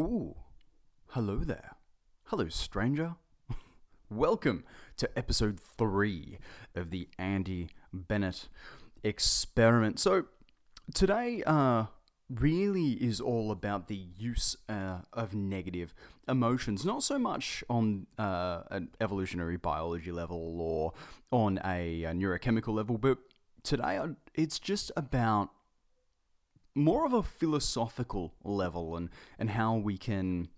Ooh, hello there. Hello, stranger. Welcome to episode three of the Andy Bennett experiment. So, today, uh, really is all about the use uh, of negative emotions, not so much on uh, an evolutionary biology level or on a, a neurochemical level, but today uh, it's just about more of a philosophical level and, and how we can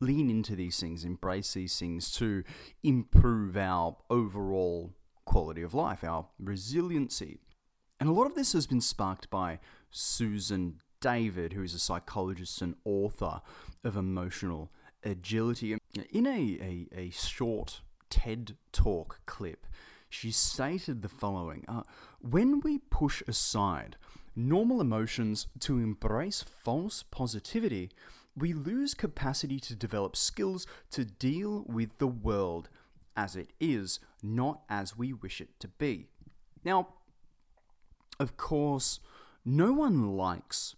lean into these things, embrace these things to improve our overall quality of life, our resiliency. And a lot of this has been sparked by Susan David, who is a psychologist and author of Emotional Agility. In a, a, a short TED Talk clip, she stated the following uh, When we push aside normal emotions to embrace false positivity, we lose capacity to develop skills to deal with the world as it is, not as we wish it to be. Now, of course, no one likes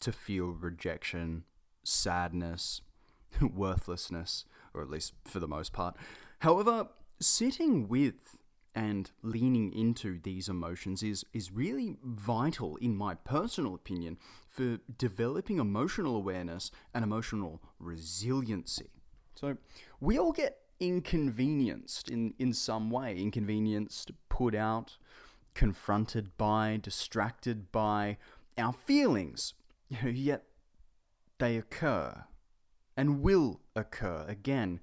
to feel rejection, sadness, worthlessness, or at least for the most part. However, sitting with and leaning into these emotions is, is really vital, in my personal opinion, for developing emotional awareness and emotional resiliency. So, we all get inconvenienced in, in some way, inconvenienced, put out, confronted by, distracted by our feelings, yet they occur and will occur again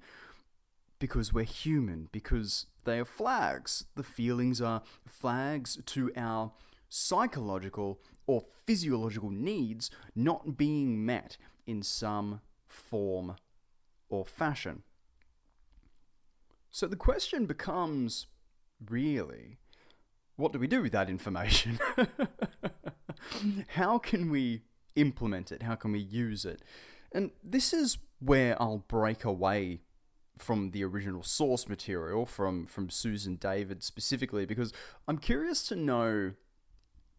because we're human, because they are flags. The feelings are flags to our psychological or physiological needs not being met in some form or fashion. So the question becomes really what do we do with that information? How can we implement it? How can we use it? And this is where I'll break away from the original source material from from Susan David specifically because I'm curious to know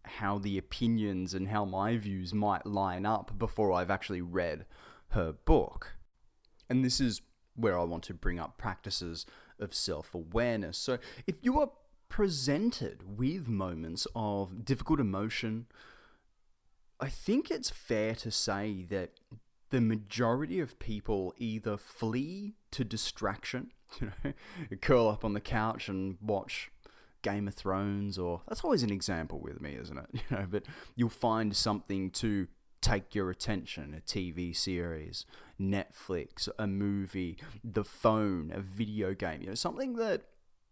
how the opinions and how my views might line up before I've actually read her book. And this is where I want to bring up practices of self-awareness. So if you are presented with moments of difficult emotion, I think it's fair to say that the majority of people either flee to distraction, you know, curl up on the couch and watch Game of Thrones, or that's always an example with me, isn't it? You know, but you'll find something to take your attention a TV series, Netflix, a movie, the phone, a video game, you know, something that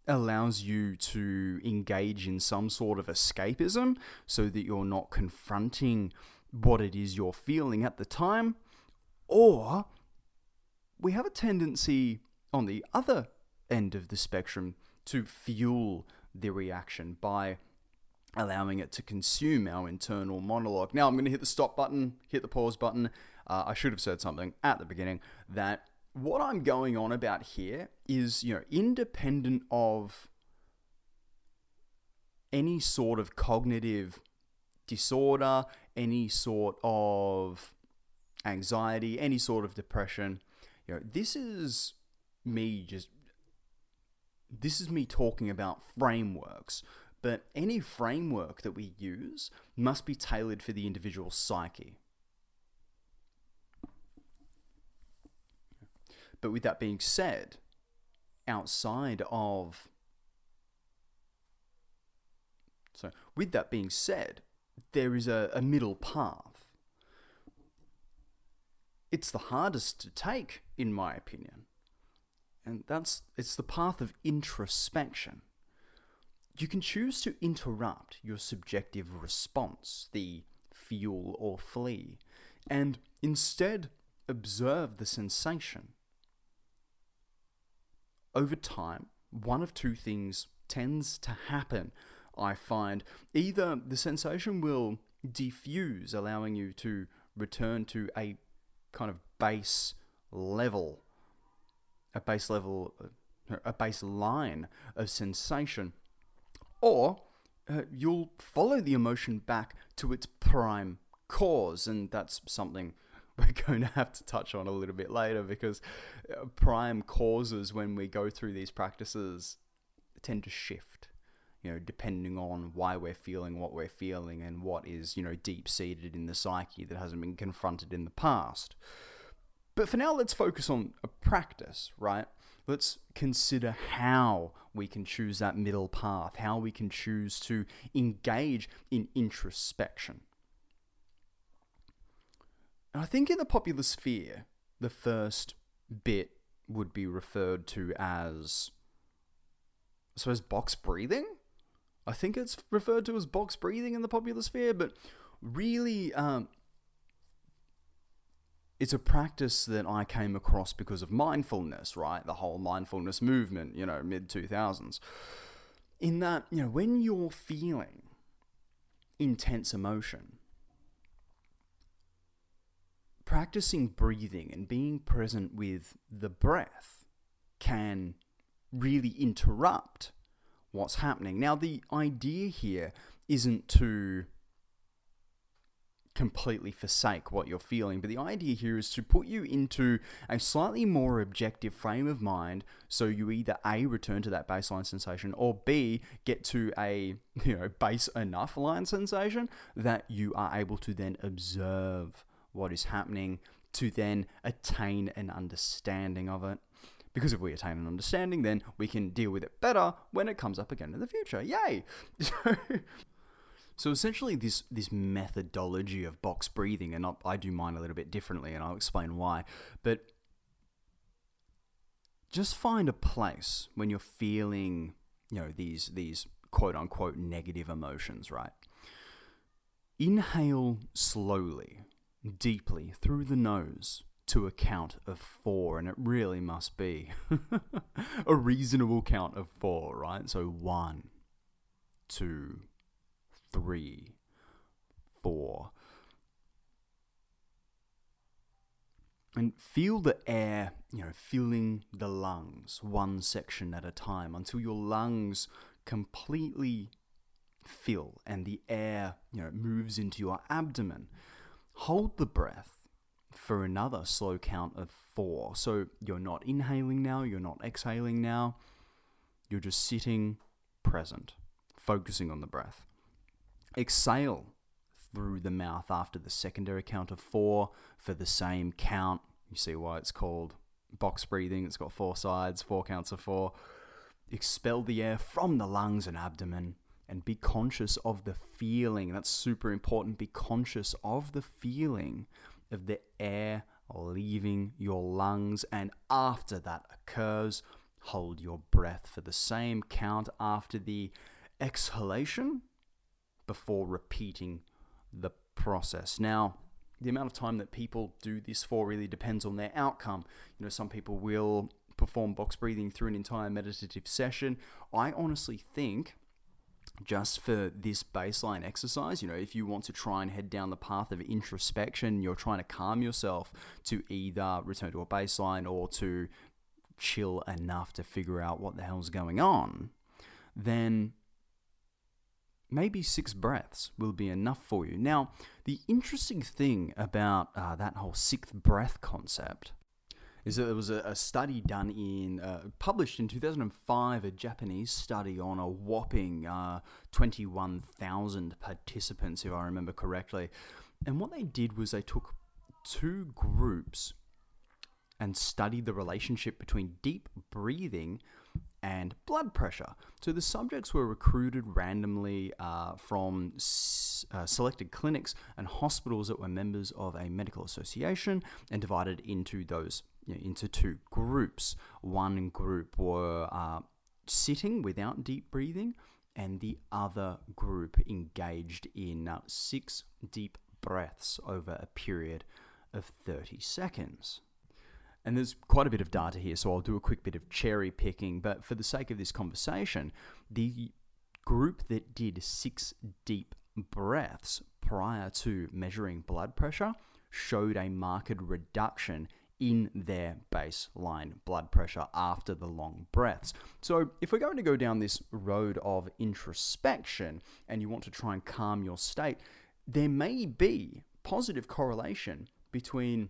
allows you to engage in some sort of escapism so that you're not confronting what it is you're feeling at the time or we have a tendency on the other end of the spectrum to fuel the reaction by allowing it to consume our internal monologue. Now, I'm going to hit the stop button, hit the pause button. Uh, I should have said something at the beginning that what I'm going on about here is, you know, independent of any sort of cognitive disorder, any sort of anxiety, any sort of depression. You know, this is me just this is me talking about frameworks, but any framework that we use must be tailored for the individual psyche. But with that being said, outside of so with that being said, there is a, a middle path it's the hardest to take, in my opinion. And that's it's the path of introspection. You can choose to interrupt your subjective response, the fuel or flee, and instead observe the sensation. Over time, one of two things tends to happen. I find either the sensation will diffuse, allowing you to return to a kind of base level, a base level, a baseline of sensation, or uh, you'll follow the emotion back to its prime cause, and that's something we're going to have to touch on a little bit later because uh, prime causes when we go through these practices tend to shift you know depending on why we're feeling what we're feeling and what is you know deep seated in the psyche that hasn't been confronted in the past. But for now let's focus on a practice right? Let's consider how we can choose that middle path how we can choose to engage in introspection. And I think in the popular sphere, the first bit would be referred to as, I suppose, box breathing. I think it's referred to as box breathing in the popular sphere, but really, um, it's a practice that I came across because of mindfulness, right? The whole mindfulness movement, you know, mid 2000s. In that, you know, when you're feeling intense emotion, practicing breathing and being present with the breath can really interrupt what's happening. Now, the idea here isn't to completely forsake what you're feeling, but the idea here is to put you into a slightly more objective frame of mind so you either A, return to that baseline sensation, or B, get to a you know base enough line sensation that you are able to then observe what is happening to then attain an understanding of it. Because if we attain an understanding, then we can deal with it better when it comes up again in the future. Yay! So, essentially, this this methodology of box breathing, and I do mine a little bit differently, and I'll explain why. But just find a place when you're feeling, you know, these these quote unquote negative emotions, right? Inhale slowly deeply through the nose to a count of four, and it really must be a reasonable count of four, right? So one, two, three, four. And feel the air, you know, filling the lungs one section at a time until your lungs completely fill and the air, you know, moves into your abdomen hold the breath for another slow count of four. So you're not inhaling now, you're not exhaling now, you're just sitting present, focusing on the breath. Exhale through the mouth after the secondary count of four for the same count. You see why it's called box breathing, it's got four sides, four counts of four. Expel the air from the lungs and abdomen and be conscious of the feeling. That's super important. Be conscious of the feeling of the air leaving your lungs. And after that occurs, hold your breath for the same count after the exhalation before repeating the process. Now, the amount of time that people do this for really depends on their outcome. You know, some people will perform box breathing through an entire meditative session. I honestly think just for this baseline exercise, you know, if you want to try and head down the path of introspection, you're trying to calm yourself to either return to a baseline or to chill enough to figure out what the hell's going on, then maybe six breaths will be enough for you. Now, the interesting thing about uh, that whole sixth breath concept is that there was a, a study done in, uh, published in 2005, a Japanese study on a whopping uh, 21,000 participants, if I remember correctly. And what they did was they took two groups and studied the relationship between deep breathing and blood pressure. So the subjects were recruited randomly uh, from s- uh, selected clinics and hospitals that were members of a medical association and divided into those you know, into two groups. One group were uh, sitting without deep breathing, and the other group engaged in uh, six deep breaths over a period of 30 seconds. And there's quite a bit of data here, so I'll do a quick bit of cherry picking. But for the sake of this conversation, the group that did six deep breaths prior to measuring blood pressure showed a marked reduction in their baseline blood pressure after the long breaths. So, if we're going to go down this road of introspection and you want to try and calm your state, there may be positive correlation between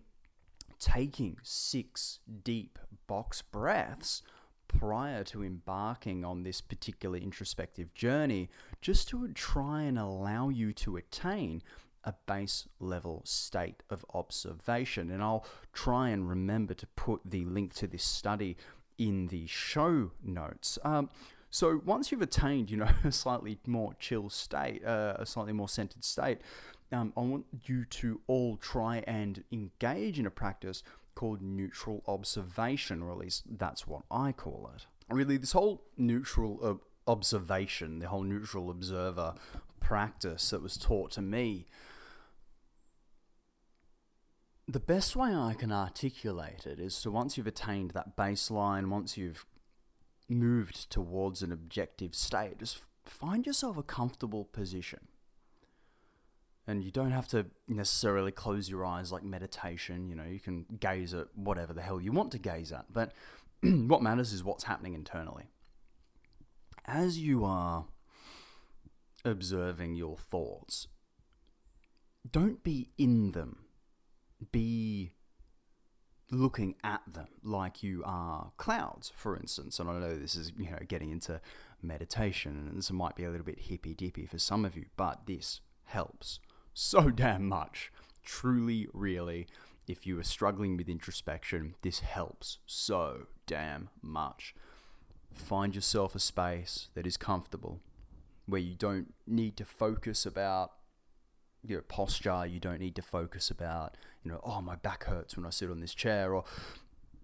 taking six deep box breaths prior to embarking on this particular introspective journey, just to try and allow you to attain a base level state of observation. And I'll try and remember to put the link to this study in the show notes. Um, so once you've attained, you know, a slightly more chill state, uh, a slightly more centered state, um, I want you to all try and engage in a practice called neutral observation, or at least that's what I call it. Really, this whole neutral observation, the whole neutral observer practice that was taught to me, the best way I can articulate it is to once you've attained that baseline, once you've moved towards an objective state, just find yourself a comfortable position. And you don't have to necessarily close your eyes like meditation. You know, you can gaze at whatever the hell you want to gaze at. But what matters is what's happening internally. As you are observing your thoughts, don't be in them. Be looking at them like you are clouds, for instance. And I know this is, you know, getting into meditation, and this might be a little bit hippy dippy for some of you, but this helps so damn much. Truly, really, if you are struggling with introspection, this helps so damn much. Find yourself a space that is comfortable, where you don't need to focus about your posture. You don't need to focus about, you know, oh, my back hurts when I sit on this chair. Or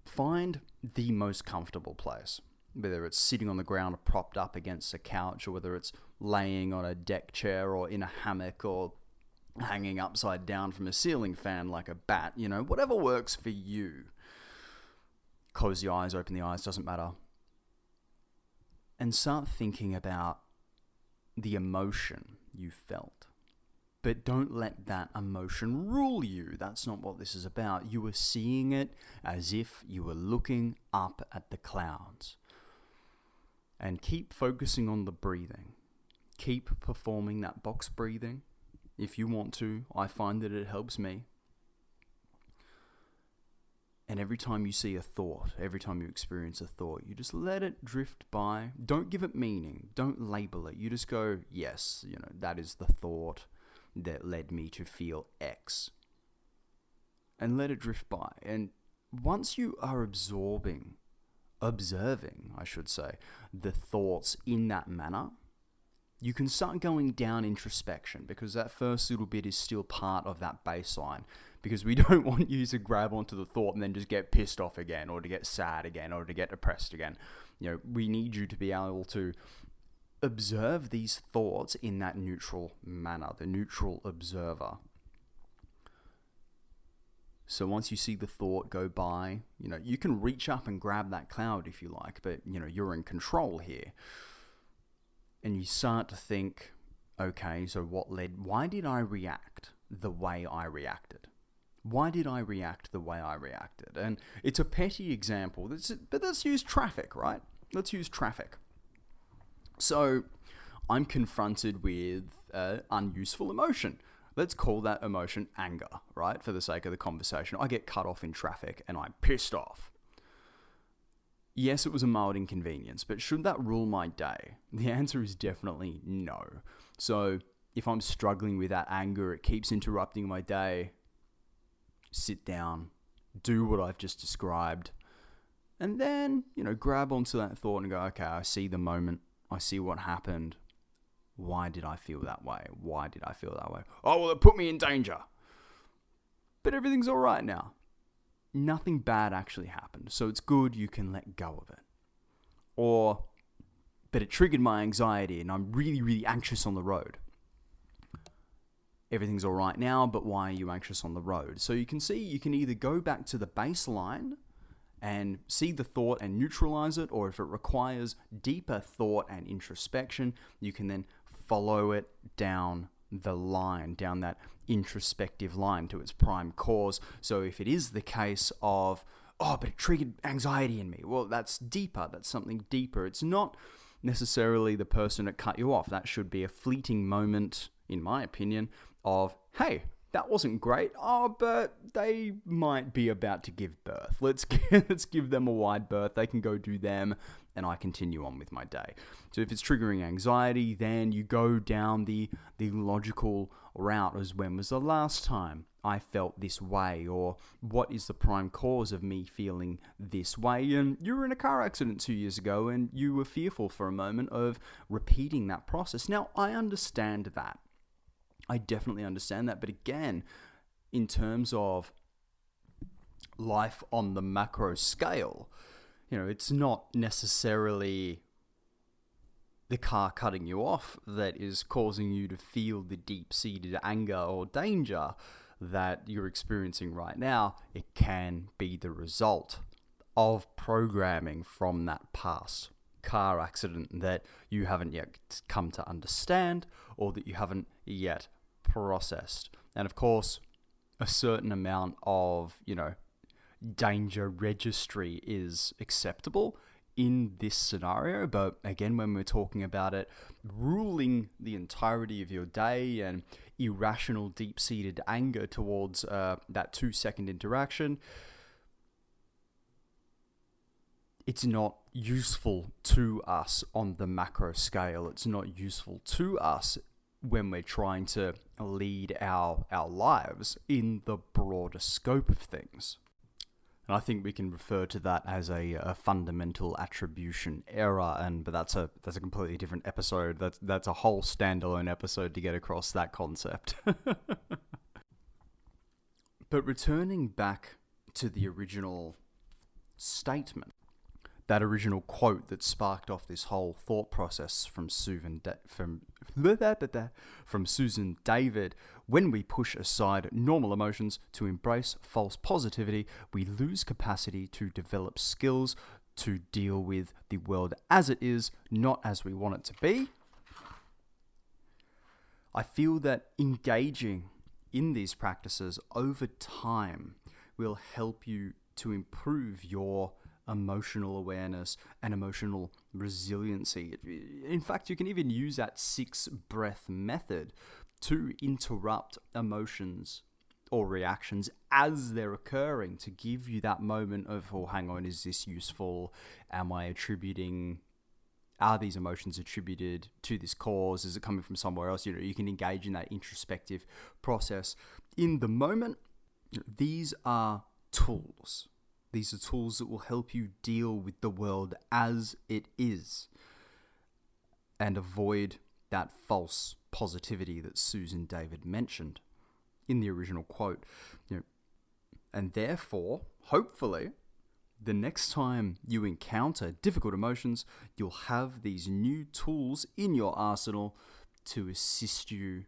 find the most comfortable place, whether it's sitting on the ground or propped up against a couch, or whether it's laying on a deck chair or in a hammock or hanging upside down from a ceiling fan like a bat, you know, whatever works for you. Close the eyes, open the eyes, doesn't matter. And start thinking about the emotion you felt. But don't let that emotion rule you. That's not what this is about. You are seeing it as if you were looking up at the clouds. And keep focusing on the breathing. Keep performing that box breathing if you want to. I find that it helps me. And every time you see a thought, every time you experience a thought, you just let it drift by. Don't give it meaning. Don't label it. You just go, yes, you know, that is the thought that led me to feel X. And let it drift by. And once you are absorbing, observing, I should say, the thoughts in that manner, you can start going down introspection because that first little bit is still part of that baseline. Because we don't want you to grab onto the thought and then just get pissed off again, or to get sad again, or to get depressed again. You know, we need you to be able to observe these thoughts in that neutral manner, the neutral observer. So once you see the thought go by, you know, you can reach up and grab that cloud if you like, but you know, you're in control here and you start to think, okay, so what led, why did I react the way I reacted? Why did I react the way I reacted? And it's a petty example, but let's use traffic, right? Let's use traffic. So I'm confronted with uh, unuseful emotion. Let's call that emotion anger, right? For the sake of the conversation. I get cut off in traffic and I'm pissed off. Yes, it was a mild inconvenience, but should that rule my day? The answer is definitely no. So, if I'm struggling with that anger, it keeps interrupting my day, sit down, do what I've just described, and then, you know, grab onto that thought and go, okay, I see the moment, I see what happened. Why did I feel that way? Why did I feel that way? Oh, well, it put me in danger. But everything's all right now nothing bad actually happened. So it's good you can let go of it. Or, but it triggered my anxiety and I'm really, really anxious on the road. Everything's all right now, but why are you anxious on the road? So you can see you can either go back to the baseline and see the thought and neutralize it, or if it requires deeper thought and introspection, you can then follow it down the line, down that introspective line to its prime cause. So if it is the case of, oh, but it triggered anxiety in me, well, that's deeper. That's something deeper. It's not necessarily the person that cut you off. That should be a fleeting moment, in my opinion, of, hey, that wasn't great. Oh, but they might be about to give birth. Let's give, let's give them a wide berth. They can go do them, and I continue on with my day. So if it's triggering anxiety, then you go down the the logical route as when was the last time I felt this way, or what is the prime cause of me feeling this way? And you were in a car accident two years ago, and you were fearful for a moment of repeating that process. Now I understand that. I definitely understand that, but again, in terms of life on the macro scale, you know, it's not necessarily the car cutting you off that is causing you to feel the deep seated anger or danger that you're experiencing right now. It can be the result of programming from that past car accident that you haven't yet come to understand or that you haven't yet processed. And of course, a certain amount of, you know, danger registry is acceptable in this scenario. But again, when we're talking about it, ruling the entirety of your day and irrational, deep seated anger towards uh, that two second interaction, it's not useful to us on the macro scale. It's not useful to us when we're trying to lead our, our lives in the broader scope of things. And I think we can refer to that as a, a fundamental attribution error, and but that's a that's a completely different episode. That's that's a whole standalone episode to get across that concept. but returning back to the original statement, that original quote that sparked off this whole thought process from Susan da- from from Susan David. When we push aside normal emotions to embrace false positivity, we lose capacity to develop skills to deal with the world as it is, not as we want it to be. I feel that engaging in these practices over time will help you to improve your emotional awareness and emotional resiliency. In fact, you can even use that six breath method to interrupt emotions or reactions as they're occurring to give you that moment of, oh, hang on, is this useful? Am I attributing are these emotions attributed to this cause? Is it coming from somewhere else? You know, you can engage in that introspective process in the moment. These are tools. These are tools that will help you deal with the world as it is and avoid that false positivity that Susan David mentioned in the original quote. You know, and therefore, hopefully, the next time you encounter difficult emotions, you'll have these new tools in your arsenal to assist you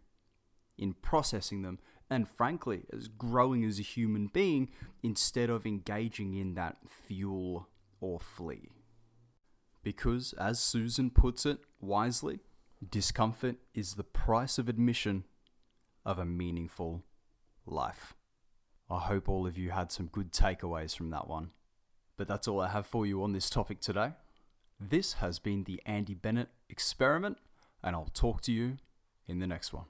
in processing them and frankly, as growing as a human being instead of engaging in that fuel or flee. Because, as Susan puts it wisely, discomfort is the price of admission of a meaningful life. I hope all of you had some good takeaways from that one. But that's all I have for you on this topic today. This has been the Andy Bennett experiment, and I'll talk to you in the next one.